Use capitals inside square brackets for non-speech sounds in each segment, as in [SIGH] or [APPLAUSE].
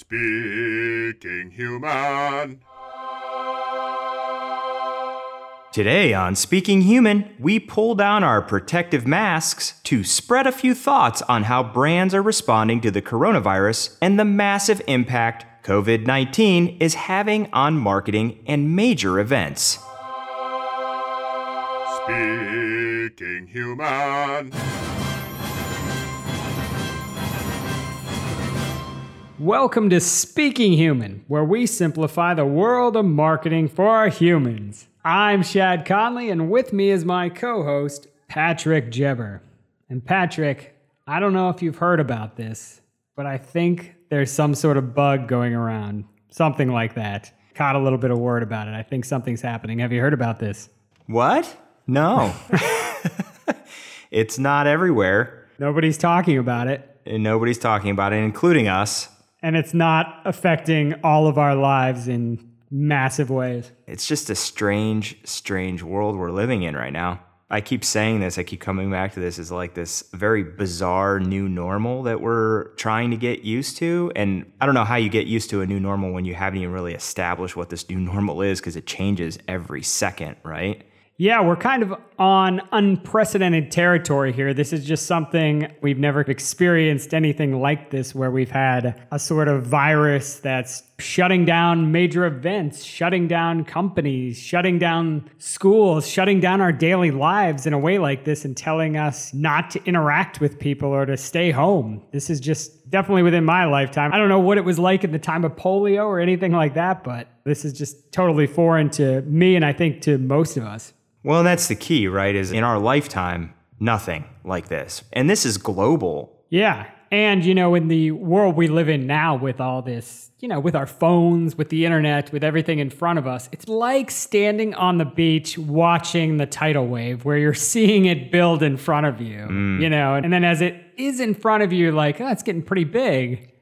Speaking Human. Today on Speaking Human, we pull down our protective masks to spread a few thoughts on how brands are responding to the coronavirus and the massive impact COVID 19 is having on marketing and major events. Speaking Human. Welcome to Speaking Human, where we simplify the world of marketing for humans. I'm Shad Conley, and with me is my co host, Patrick Jebber. And Patrick, I don't know if you've heard about this, but I think there's some sort of bug going around. Something like that. Caught a little bit of word about it. I think something's happening. Have you heard about this? What? No. [LAUGHS] it's not everywhere, Nobody's talking about it, and nobody's talking about it, including us. And it's not affecting all of our lives in massive ways. It's just a strange, strange world we're living in right now. I keep saying this, I keep coming back to this is like this very bizarre new normal that we're trying to get used to. And I don't know how you get used to a new normal when you haven't even really established what this new [LAUGHS] normal is because it changes every second, right? Yeah, we're kind of on unprecedented territory here. This is just something we've never experienced anything like this, where we've had a sort of virus that's shutting down major events, shutting down companies, shutting down schools, shutting down our daily lives in a way like this, and telling us not to interact with people or to stay home. This is just definitely within my lifetime. I don't know what it was like in the time of polio or anything like that, but this is just totally foreign to me and I think to most of us. Well, that's the key, right? Is in our lifetime, nothing like this. And this is global. Yeah. And, you know, in the world we live in now with all this, you know, with our phones, with the internet, with everything in front of us, it's like standing on the beach watching the tidal wave where you're seeing it build in front of you, mm. you know, and then as it is in front of you, like, oh, it's getting pretty big.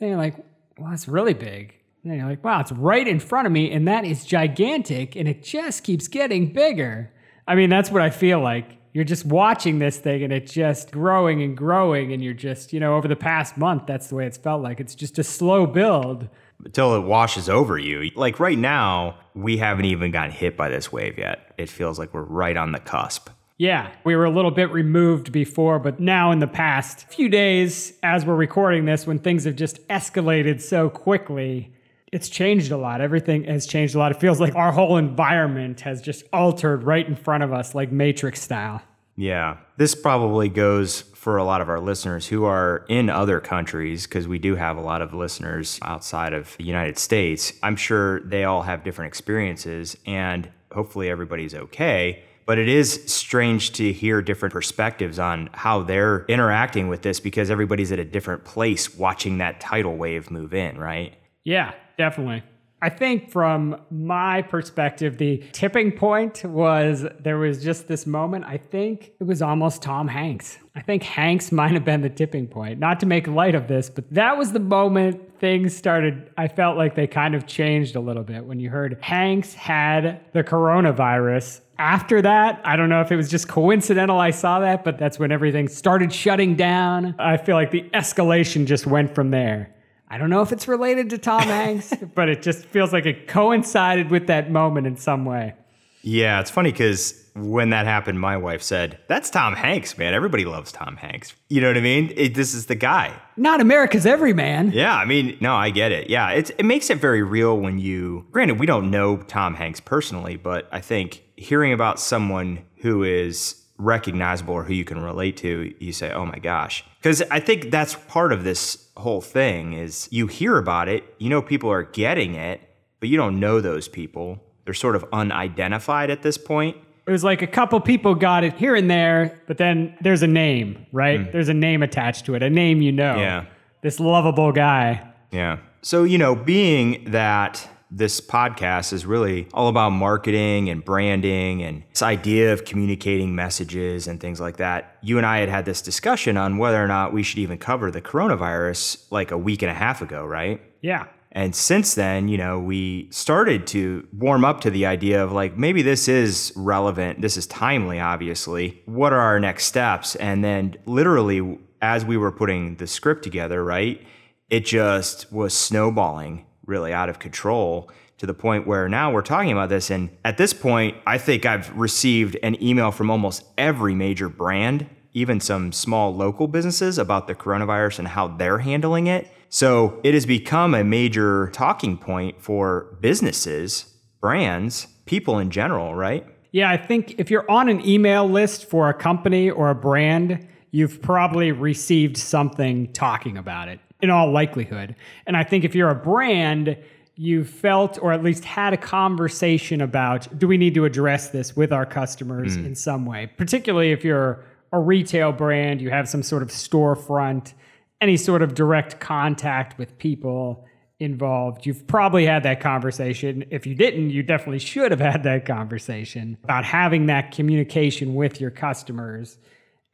Then you're like, well, it's really big. And then you're like, wow, it's right in front of me, and that is gigantic, and it just keeps getting bigger. I mean, that's what I feel like. You're just watching this thing and it's just growing and growing, and you're just, you know, over the past month, that's the way it's felt like. It's just a slow build. Until it washes over you. Like right now, we haven't even gotten hit by this wave yet. It feels like we're right on the cusp. Yeah, we were a little bit removed before, but now in the past few days, as we're recording this, when things have just escalated so quickly, it's changed a lot. Everything has changed a lot. It feels like our whole environment has just altered right in front of us, like Matrix style. Yeah. This probably goes for a lot of our listeners who are in other countries, because we do have a lot of listeners outside of the United States. I'm sure they all have different experiences, and hopefully everybody's okay. But it is strange to hear different perspectives on how they're interacting with this because everybody's at a different place watching that tidal wave move in, right? Yeah, definitely. I think from my perspective, the tipping point was there was just this moment. I think it was almost Tom Hanks. I think Hanks might have been the tipping point. Not to make light of this, but that was the moment things started. I felt like they kind of changed a little bit when you heard Hanks had the coronavirus. After that, I don't know if it was just coincidental I saw that, but that's when everything started shutting down. I feel like the escalation just went from there. I don't know if it's related to Tom [LAUGHS] Hanks, but it just feels like it coincided with that moment in some way. Yeah, it's funny because when that happened, my wife said, That's Tom Hanks, man. Everybody loves Tom Hanks. You know what I mean? It, this is the guy. Not America's everyman. Yeah, I mean, no, I get it. Yeah, it's, it makes it very real when you, granted, we don't know Tom Hanks personally, but I think hearing about someone who is recognizable or who you can relate to, you say, oh my gosh. Because I think that's part of this whole thing is you hear about it, you know people are getting it, but you don't know those people. They're sort of unidentified at this point. It was like a couple people got it here and there, but then there's a name, right? Hmm. There's a name attached to it, a name you know. Yeah. This lovable guy. Yeah. So, you know, being that this podcast is really all about marketing and branding and this idea of communicating messages and things like that. You and I had had this discussion on whether or not we should even cover the coronavirus like a week and a half ago, right? Yeah. And since then, you know, we started to warm up to the idea of like, maybe this is relevant. This is timely, obviously. What are our next steps? And then, literally, as we were putting the script together, right, it just was snowballing really out of control to the point where now we're talking about this. And at this point, I think I've received an email from almost every major brand, even some small local businesses about the coronavirus and how they're handling it. So it has become a major talking point for businesses, brands, people in general, right? Yeah, I think if you're on an email list for a company or a brand, you've probably received something talking about it in all likelihood. And I think if you're a brand, you felt or at least had a conversation about do we need to address this with our customers mm. in some way, particularly if you're a retail brand, you have some sort of storefront, any sort of direct contact with people involved. You've probably had that conversation. If you didn't, you definitely should have had that conversation about having that communication with your customers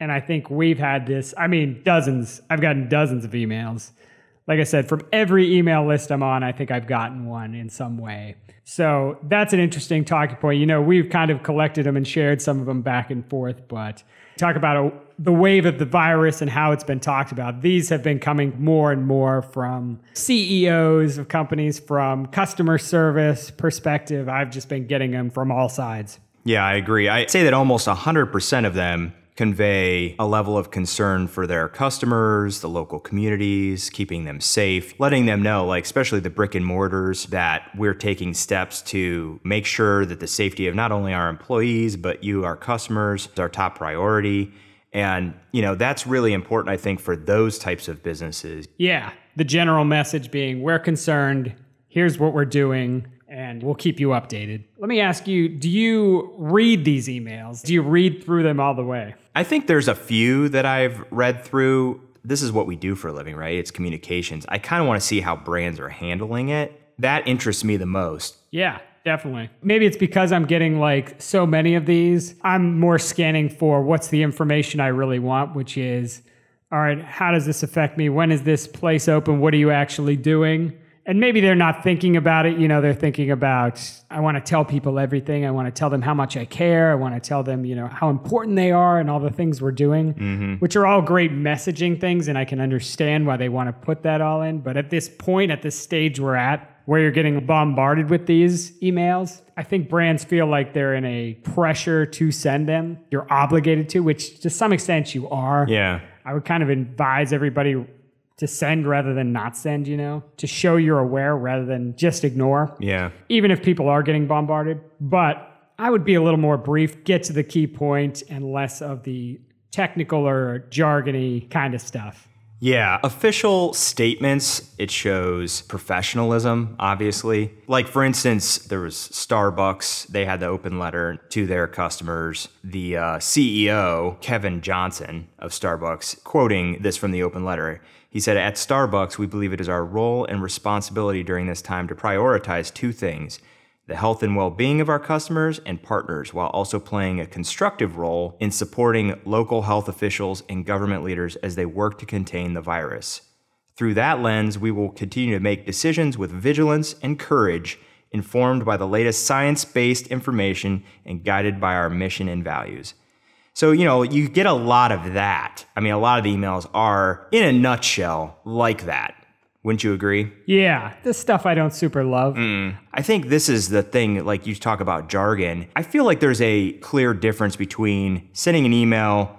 and I think we've had this, I mean, dozens, I've gotten dozens of emails. Like I said, from every email list I'm on, I think I've gotten one in some way. So that's an interesting talking point. You know, we've kind of collected them and shared some of them back and forth, but talk about a, the wave of the virus and how it's been talked about. These have been coming more and more from CEOs of companies, from customer service perspective. I've just been getting them from all sides. Yeah, I agree. I'd say that almost 100% of them convey a level of concern for their customers, the local communities, keeping them safe, letting them know, like, especially the brick and mortars, that we're taking steps to make sure that the safety of not only our employees, but you, our customers, is our top priority. And, you know, that's really important, I think, for those types of businesses. Yeah. The general message being we're concerned, here's what we're doing, and we'll keep you updated. Let me ask you do you read these emails? Do you read through them all the way? I think there's a few that I've read through. This is what we do for a living, right? It's communications. I kind of want to see how brands are handling it. That interests me the most. Yeah, definitely. Maybe it's because I'm getting like so many of these. I'm more scanning for what's the information I really want, which is all right, how does this affect me? When is this place open? What are you actually doing? And maybe they're not thinking about it. You know, they're thinking about, I want to tell people everything. I want to tell them how much I care. I want to tell them, you know, how important they are and all the things we're doing, mm-hmm. which are all great messaging things. And I can understand why they want to put that all in. But at this point, at this stage we're at, where you're getting bombarded with these emails, I think brands feel like they're in a pressure to send them. You're obligated to, which to some extent you are. Yeah. I would kind of advise everybody to send rather than not send, you know, to show you're aware rather than just ignore. Yeah. Even if people are getting bombarded. But I would be a little more brief, get to the key point, and less of the technical or jargony kind of stuff. Yeah, official statements, it shows professionalism, obviously. Like, for instance, there was Starbucks, they had the open letter to their customers. The uh, CEO, Kevin Johnson of Starbucks, quoting this from the open letter, he said, At Starbucks, we believe it is our role and responsibility during this time to prioritize two things the health and well being of our customers and partners, while also playing a constructive role in supporting local health officials and government leaders as they work to contain the virus. Through that lens, we will continue to make decisions with vigilance and courage, informed by the latest science based information and guided by our mission and values. So, you know, you get a lot of that. I mean, a lot of the emails are, in a nutshell, like that. Wouldn't you agree? Yeah, this stuff I don't super love. Mm. I think this is the thing, like you talk about jargon. I feel like there's a clear difference between sending an email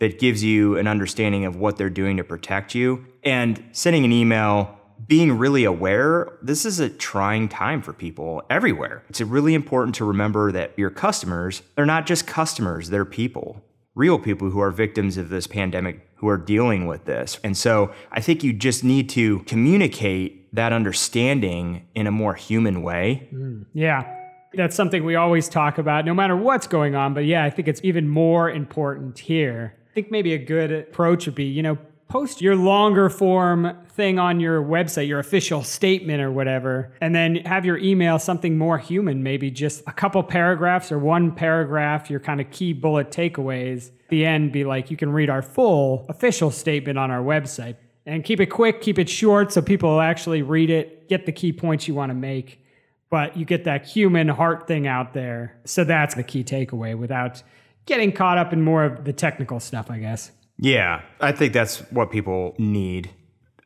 that gives you an understanding of what they're doing to protect you and sending an email being really aware, this is a trying time for people everywhere. It's really important to remember that your customers, they're not just customers, they're people, real people who are victims of this pandemic who are dealing with this. And so I think you just need to communicate that understanding in a more human way. Mm, yeah. That's something we always talk about, no matter what's going on. But yeah, I think it's even more important here. I think maybe a good approach would be, you know, post your longer form thing on your website, your official statement or whatever, and then have your email something more human, maybe just a couple paragraphs or one paragraph, your kind of key bullet takeaways. At the end, be like, you can read our full official statement on our website. And keep it quick, keep it short so people actually read it, get the key points you want to make. But you get that human heart thing out there. So that's the key takeaway without getting caught up in more of the technical stuff, I guess. Yeah, I think that's what people need.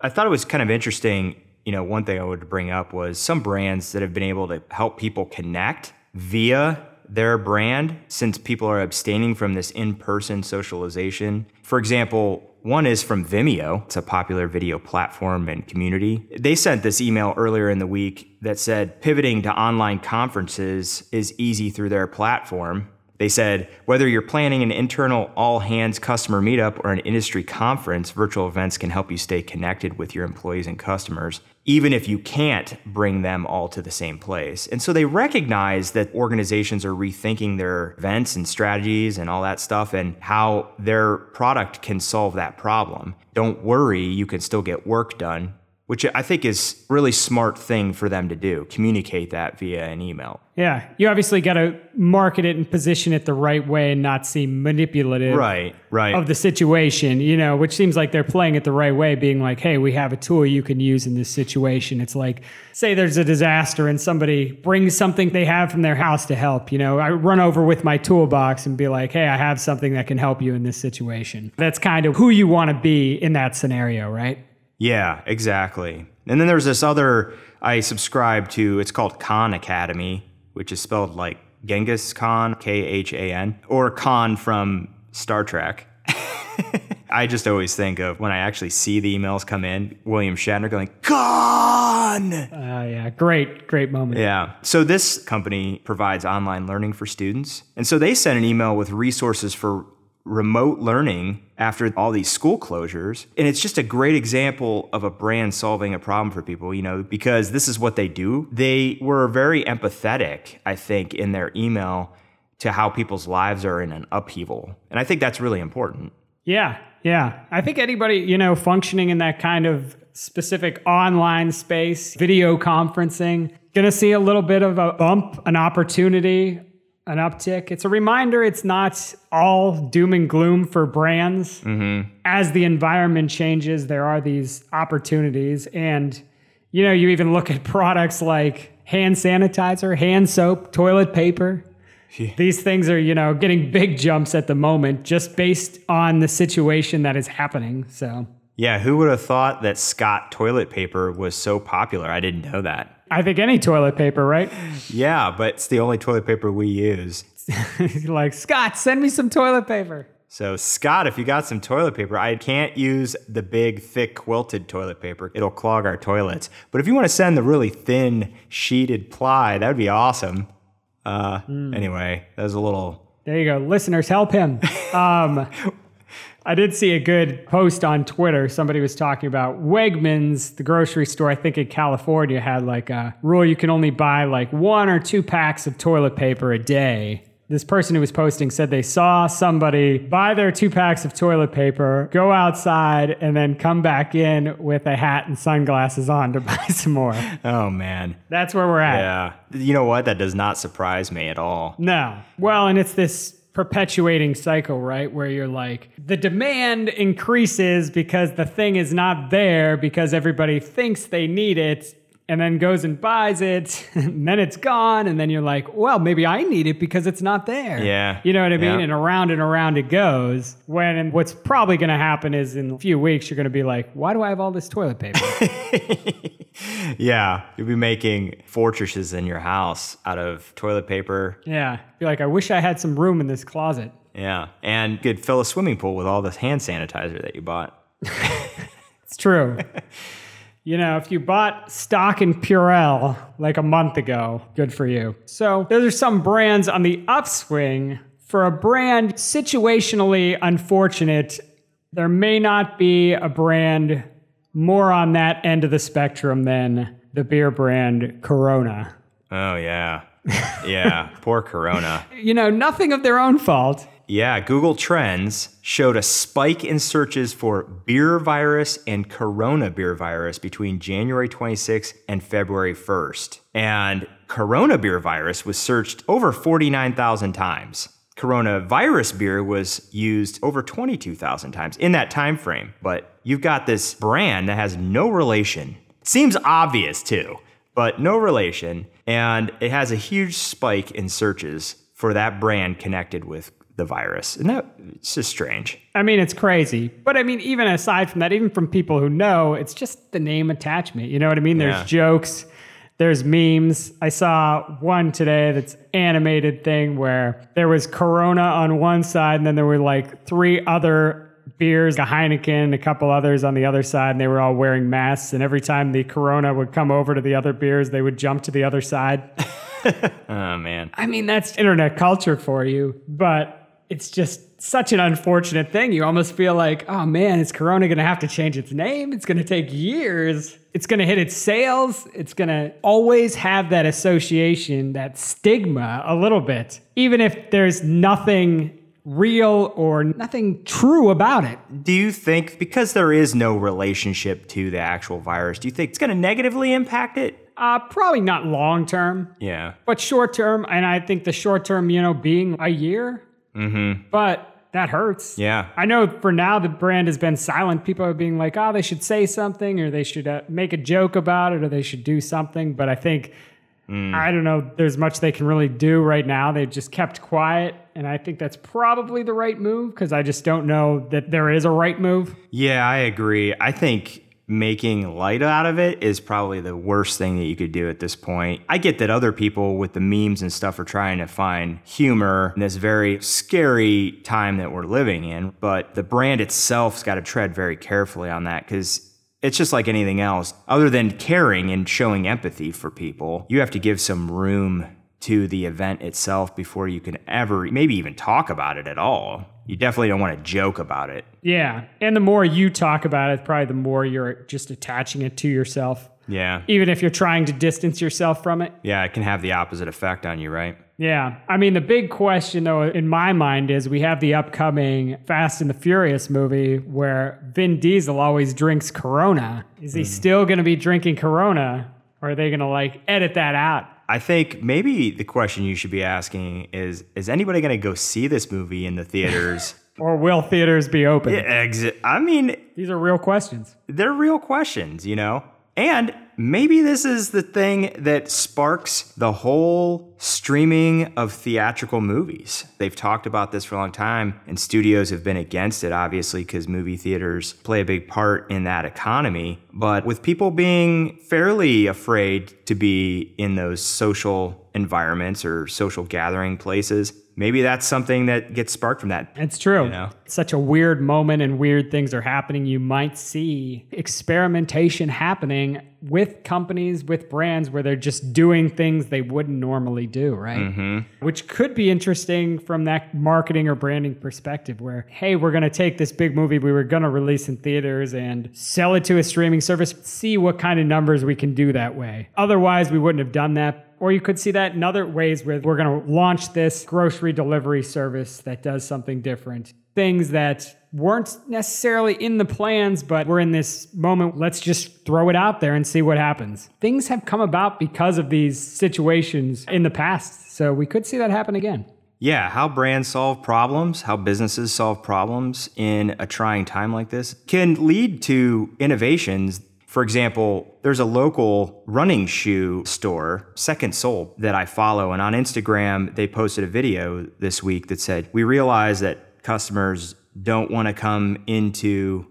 I thought it was kind of interesting. You know, one thing I would bring up was some brands that have been able to help people connect via their brand since people are abstaining from this in person socialization. For example, one is from Vimeo. It's a popular video platform and community. They sent this email earlier in the week that said pivoting to online conferences is easy through their platform. They said whether you're planning an internal all hands customer meetup or an industry conference, virtual events can help you stay connected with your employees and customers, even if you can't bring them all to the same place. And so they recognize that organizations are rethinking their events and strategies and all that stuff and how their product can solve that problem. Don't worry, you can still get work done which I think is really smart thing for them to do. Communicate that via an email. Yeah, you obviously got to market it and position it the right way and not seem manipulative. Right, right. Of the situation, you know, which seems like they're playing it the right way, being like, "Hey, we have a tool you can use in this situation." It's like, say there's a disaster and somebody brings something they have from their house to help. You know, I run over with my toolbox and be like, "Hey, I have something that can help you in this situation." That's kind of who you want to be in that scenario, right? Yeah, exactly. And then there's this other I subscribe to. It's called Khan Academy, which is spelled like Genghis Khan, K H A N, or Khan from Star Trek. [LAUGHS] I just always think of when I actually see the emails come in, William Shatner going, Khan! Uh, yeah, great, great moment. Yeah. So this company provides online learning for students. And so they sent an email with resources for remote learning after all these school closures. And it's just a great example of a brand solving a problem for people, you know, because this is what they do. They were very empathetic, I think, in their email to how people's lives are in an upheaval. And I think that's really important. Yeah, yeah. I think anybody, you know, functioning in that kind of specific online space, video conferencing, gonna see a little bit of a bump, an opportunity an uptick. It's a reminder it's not all doom and gloom for brands. Mm-hmm. As the environment changes, there are these opportunities. And, you know, you even look at products like hand sanitizer, hand soap, toilet paper. Yeah. These things are, you know, getting big jumps at the moment just based on the situation that is happening. So, yeah, who would have thought that Scott toilet paper was so popular? I didn't know that. I think any toilet paper, right? Yeah, but it's the only toilet paper we use. [LAUGHS] like, Scott, send me some toilet paper. So, Scott, if you got some toilet paper, I can't use the big, thick, quilted toilet paper. It'll clog our toilets. But if you want to send the really thin, sheeted ply, that would be awesome. Uh, mm. Anyway, that was a little. There you go. Listeners, help him. [LAUGHS] Um, I did see a good post on Twitter. Somebody was talking about Wegmans, the grocery store, I think in California, had like a rule you can only buy like one or two packs of toilet paper a day. This person who was posting said they saw somebody buy their two packs of toilet paper, go outside, and then come back in with a hat and sunglasses on to [LAUGHS] buy some more. Oh, man. That's where we're at. Yeah. You know what? That does not surprise me at all. No. Well, and it's this perpetuating cycle, right? Where you're like, the demand increases because the thing is not there because everybody thinks they need it and then goes and buys it [LAUGHS] and then it's gone and then you're like well maybe i need it because it's not there yeah you know what i mean yeah. and around and around it goes when and what's probably going to happen is in a few weeks you're going to be like why do i have all this toilet paper [LAUGHS] [LAUGHS] yeah you'll be making fortresses in your house out of toilet paper yeah be like i wish i had some room in this closet yeah and you could fill a swimming pool with all this hand sanitizer that you bought [LAUGHS] it's true you know, if you bought stock in Purell like a month ago, good for you. So, those are some brands on the upswing. For a brand situationally unfortunate, there may not be a brand more on that end of the spectrum than the beer brand Corona. Oh, yeah. Yeah, [LAUGHS] poor Corona. You know, nothing of their own fault. Yeah, Google Trends showed a spike in searches for beer virus and corona beer virus between January 26th and February 1st. And corona beer virus was searched over 49,000 times. Coronavirus beer was used over 22,000 times in that time frame. But you've got this brand that has no relation. Seems obvious too, but no relation. And it has a huge spike in searches for that brand connected with the virus. And that it's just strange. I mean, it's crazy. But I mean, even aside from that, even from people who know, it's just the name attachment. You know what I mean? There's Yeah. jokes, there's memes. I saw one today that's animated thing where there was Corona on one side, and then there were like three other beers, a Heineken, a couple others on the other side, and they were all wearing masks. And every time the Corona would come over to the other beers, they would jump to the other side. [LAUGHS] Oh man. I mean, that's internet culture for you, but it's just such an unfortunate thing. You almost feel like, oh man, is Corona going to have to change its name? It's going to take years. It's going to hit its sales. It's going to always have that association, that stigma a little bit, even if there's nothing real or nothing true about it. Do you think because there is no relationship to the actual virus, do you think it's going to negatively impact it? Uh, probably not long term, Yeah. but short term. And I think the short term, you know, being a year, mm-hmm. but that hurts. Yeah. I know for now the brand has been silent. People are being like, oh, they should say something or they should uh, make a joke about it or they should do something. But I think, I don't know, there's much they can really do right now. They've just kept quiet. And I think that's probably the right move because I just don't know that there is a right move. Yeah, I agree. I think making light out of it is probably the worst thing that you could do at this point. I get that other people with the memes and stuff are trying to find humor in this very scary time that we're living in, but the brand itself's got to tread very carefully on that because it's just like anything else. Other than caring and showing empathy for people, you have to give some room to the event itself before you can ever maybe even talk about it at all. You definitely don't want to joke about it. Yeah. And the more you talk about it, probably the more you're just attaching it to yourself, Yeah. even if you're trying to distance yourself from it. Yeah, it can have the opposite effect on you, right? Yeah. I mean, the big question, though, in my mind is we have the upcoming Fast and the Furious movie where Vin Diesel always drinks Corona. Is he mm-hmm. still going to be drinking Corona or are they going to like edit that out? I think maybe the question you should be asking is is anybody going to go see this movie in the theaters? [LAUGHS] Or will theaters be open? Exit. I mean, These are real questions. they're real questions, you know? And maybe this is the thing that sparks the whole streaming of theatrical movies. They've talked about this for a long time, and studios have been against it, obviously, because movie theaters play a big part in that economy. But with people being fairly afraid to be in those social environments or social gathering places, maybe that's something that gets sparked from that. It's true. You know? It's such a weird moment and weird things are happening. You might see experimentation happening with companies, with brands where they're just doing things they wouldn't normally do, right? Mm-hmm. Which could be interesting from that marketing or branding perspective where, hey, we're going to take this big movie we were going to release in theaters and sell it to a streaming service, see what kind of numbers we can do that way. Otherwise, we wouldn't have done that. Or you could see that in other ways where we're going to launch this grocery delivery service that does something different. Things that weren't necessarily in the plans, but we're in this moment. Let's just throw it out there and see what happens. Things have come about because of these situations in the past. So we could see that happen again. Yeah, how brands solve problems, how businesses solve problems in a trying time like this can lead to innovations. For example, there's a local running shoe store, Second Sole, that I follow. And on Instagram, they posted a video this week that said, We realize that customers don't want to come into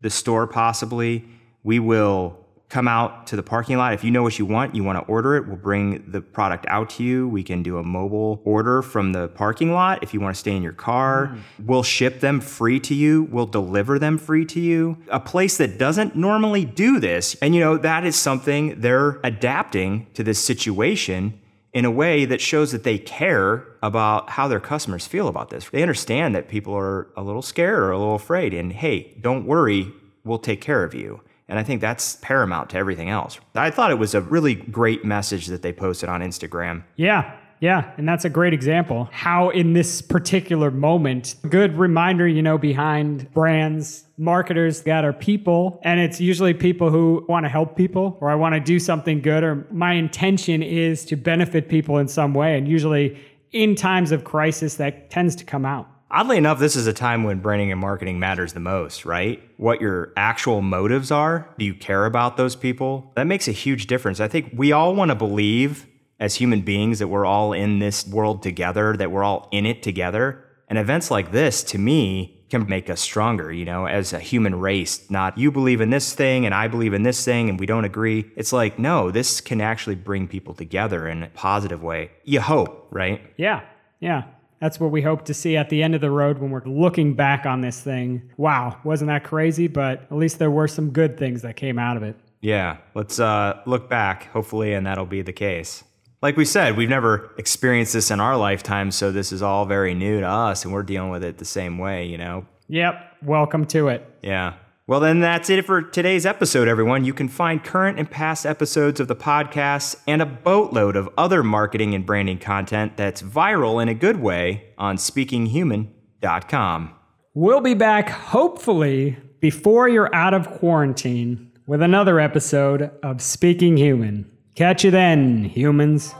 the store possibly. We will come out to the parking lot. If you know what you want, you want to order it, we'll bring the product out to you. We can do a mobile order from the parking lot. If you want to stay in your car, hmm. we'll ship them free to you. We'll deliver them free to you. A place that doesn't normally do this. And you know, that is something they're adapting to this situation in a way that shows that they care about how their customers feel about this. They understand that people are a little scared or a little afraid, and hey, don't worry, we'll take care of you. And I think that's paramount to everything else. I thought it was a really great message that they posted on Instagram. Yeah. Yeah, and that's a great example. How in this particular moment, good reminder, you know, behind brands, marketers that are people, and it's usually people who want to help people or I want to do something good or my intention is to benefit people in some way. And usually in times of crisis, that tends to come out. Oddly enough, this is a time when branding and marketing matters the most, right? What your actual motives are. Do you care about those people? That makes a huge difference. I think we all want to believe as human beings that we're all in this world together, that we're all in it together. And events like this, to me, can make us stronger, you know, as a human race. Not you believe in this thing and I believe in this thing and we don't agree. It's like, no, this can actually bring people together in a positive way. You hope, right? Yeah. Yeah. That's what we hope to see at the end of the road when we're looking back on this thing. Wow, wasn't that crazy? But at least there were some good things that came out of it. Yeah, let's uh, look back, hopefully, and that'll be the case like we said, we've never experienced this in our lifetime, so this is all very new to us, and we're dealing with it the same way, you know? Yep. Welcome to it. Yeah. Well, then that's it for today's episode, everyone. You can find current and past episodes of the podcast and a boatload of other marketing and branding content that's viral in a good way on speakinghuman.com. We'll be back, hopefully, before you're out of quarantine with another episode of Speaking Human. Catch you then, humans.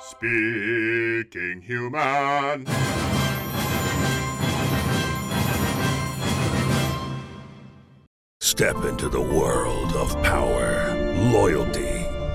Speaking human. Step into the world of power, loyalty,